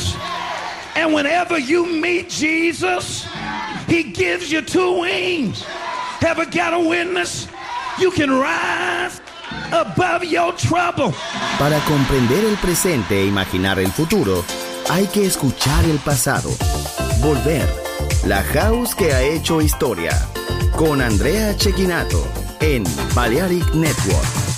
witness. And whenever you meet Jesus, he gives you two wings. Got a witness? You can rise above your trouble. Para comprender el presente e imaginar el futuro, hay que escuchar el pasado. Volver. La house que ha hecho historia. Con Andrea Chequinato en Balearic Network.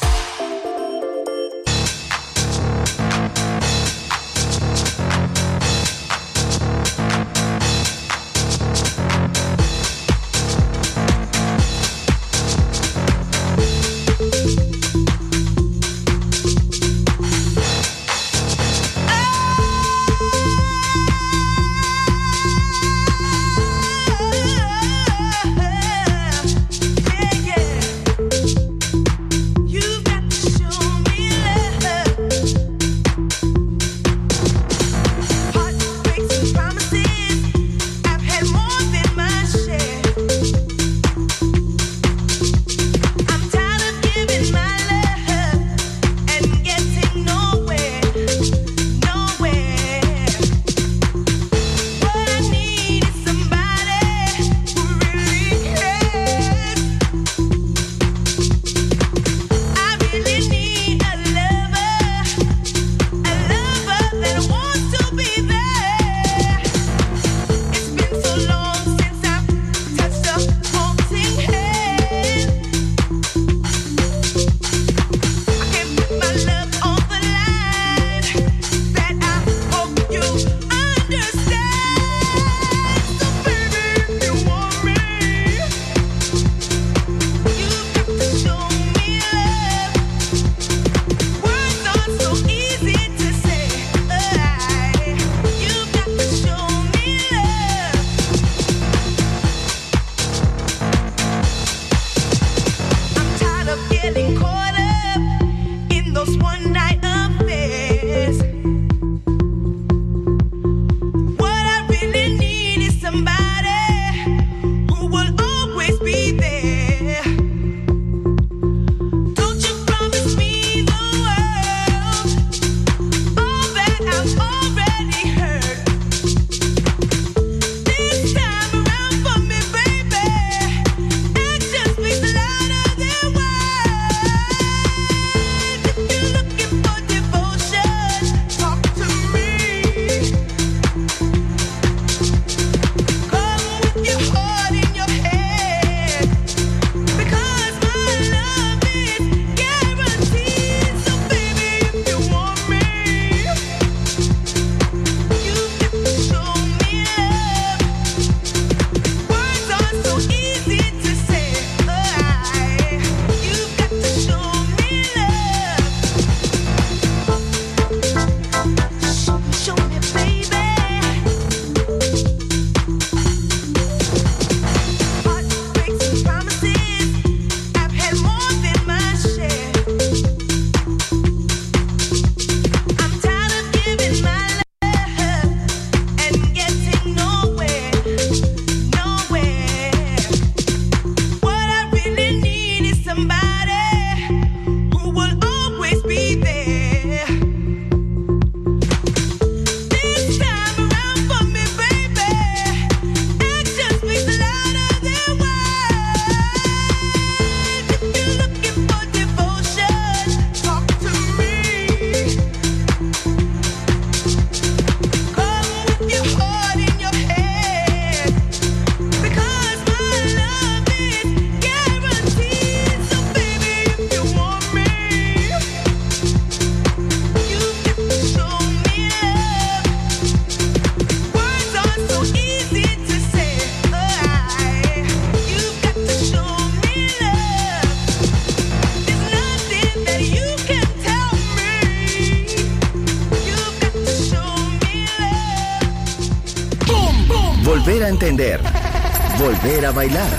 bailar.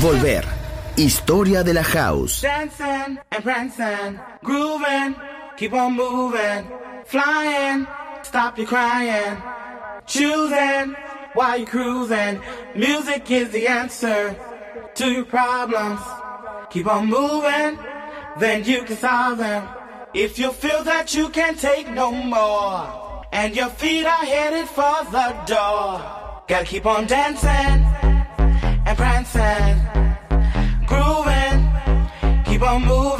Volver. Historia de la house. Dancing and prancing, grooving, keep on moving, flying, stop your crying, choosing while you cruising. Music is the answer to your problems. Keep on moving, then you can solve them. If you feel that you can't take no more, and your feet are headed for the door. Gotta keep on dancing and prancing, grooving, keep on moving.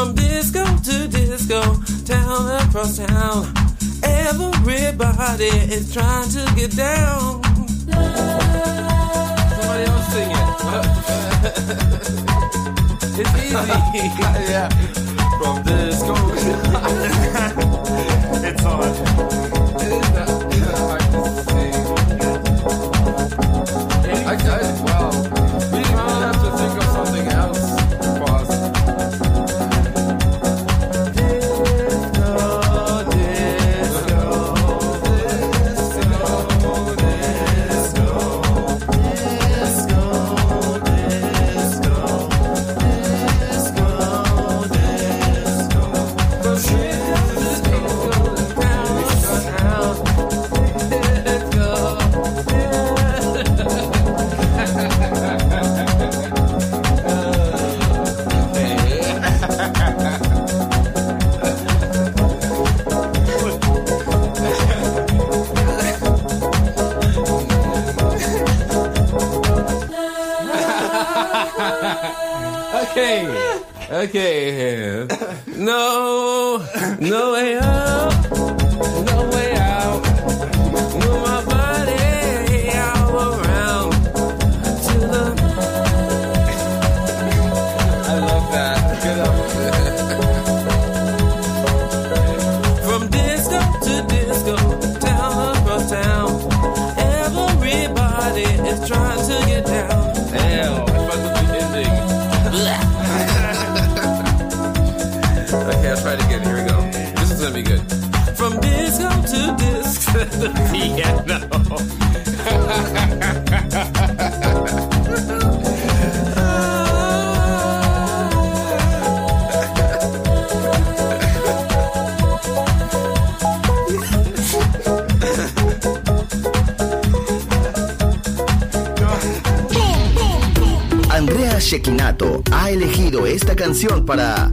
From disco to disco, town across town. Everybody is trying to get down. Somebody else sing it. it's easy. yeah. From disco. it's on. Okay. No, no Yeah, let's try it again. Here we go. This is gonna be good. From disco to disco to the piano. Andrea Shekinato ha elegido esta canción para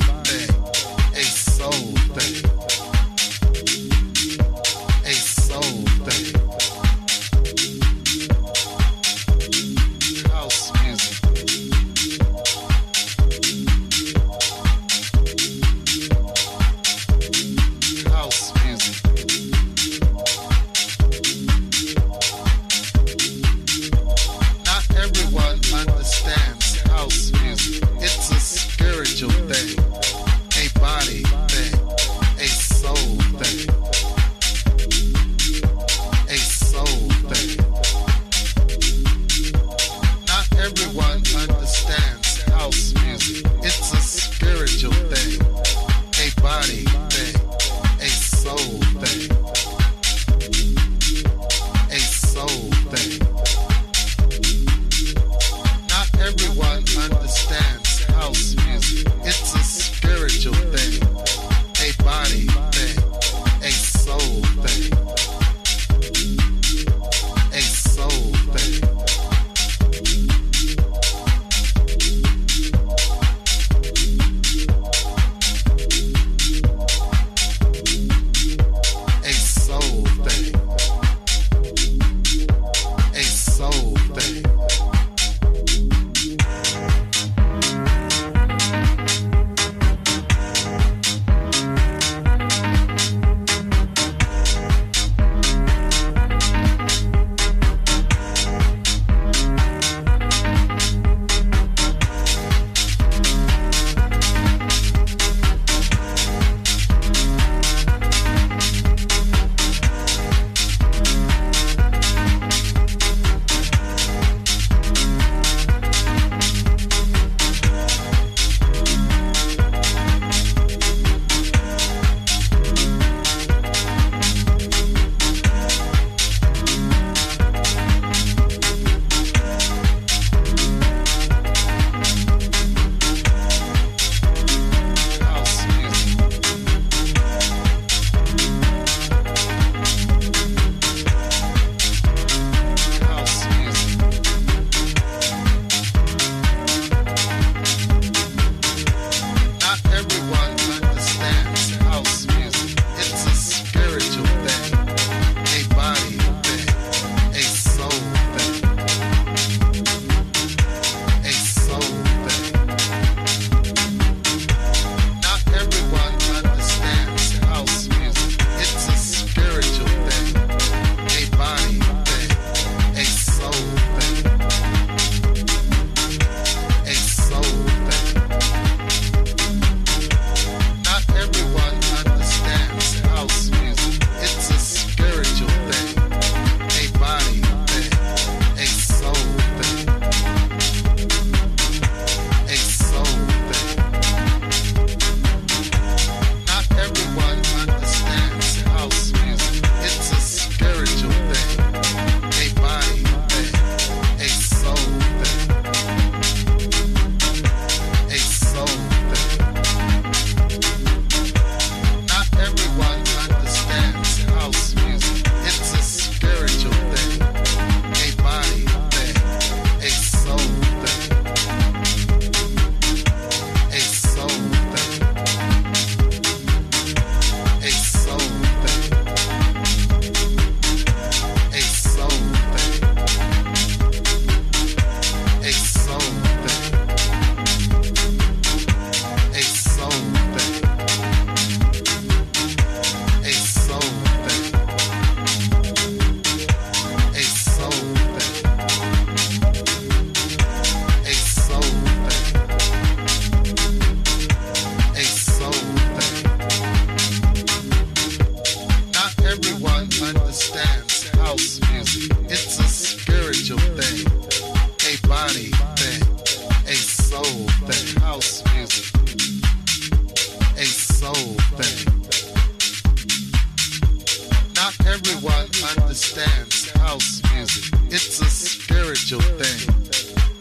Everyone understands house music. It's a spiritual thing,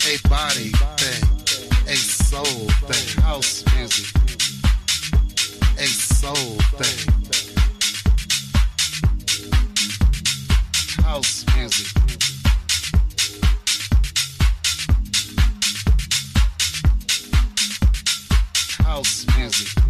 a body thing, a soul thing. House music, a soul thing. House music. house music.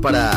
Para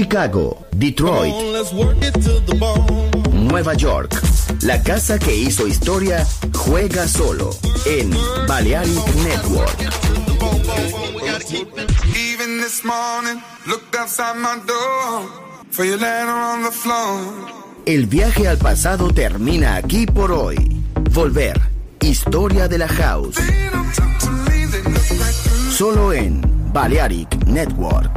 Chicago, Detroit, Nueva York. La casa que hizo historia juega solo en Balearic Network. El viaje al pasado termina aquí por hoy. Volver. Historia de la House. Solo en Balearic Network.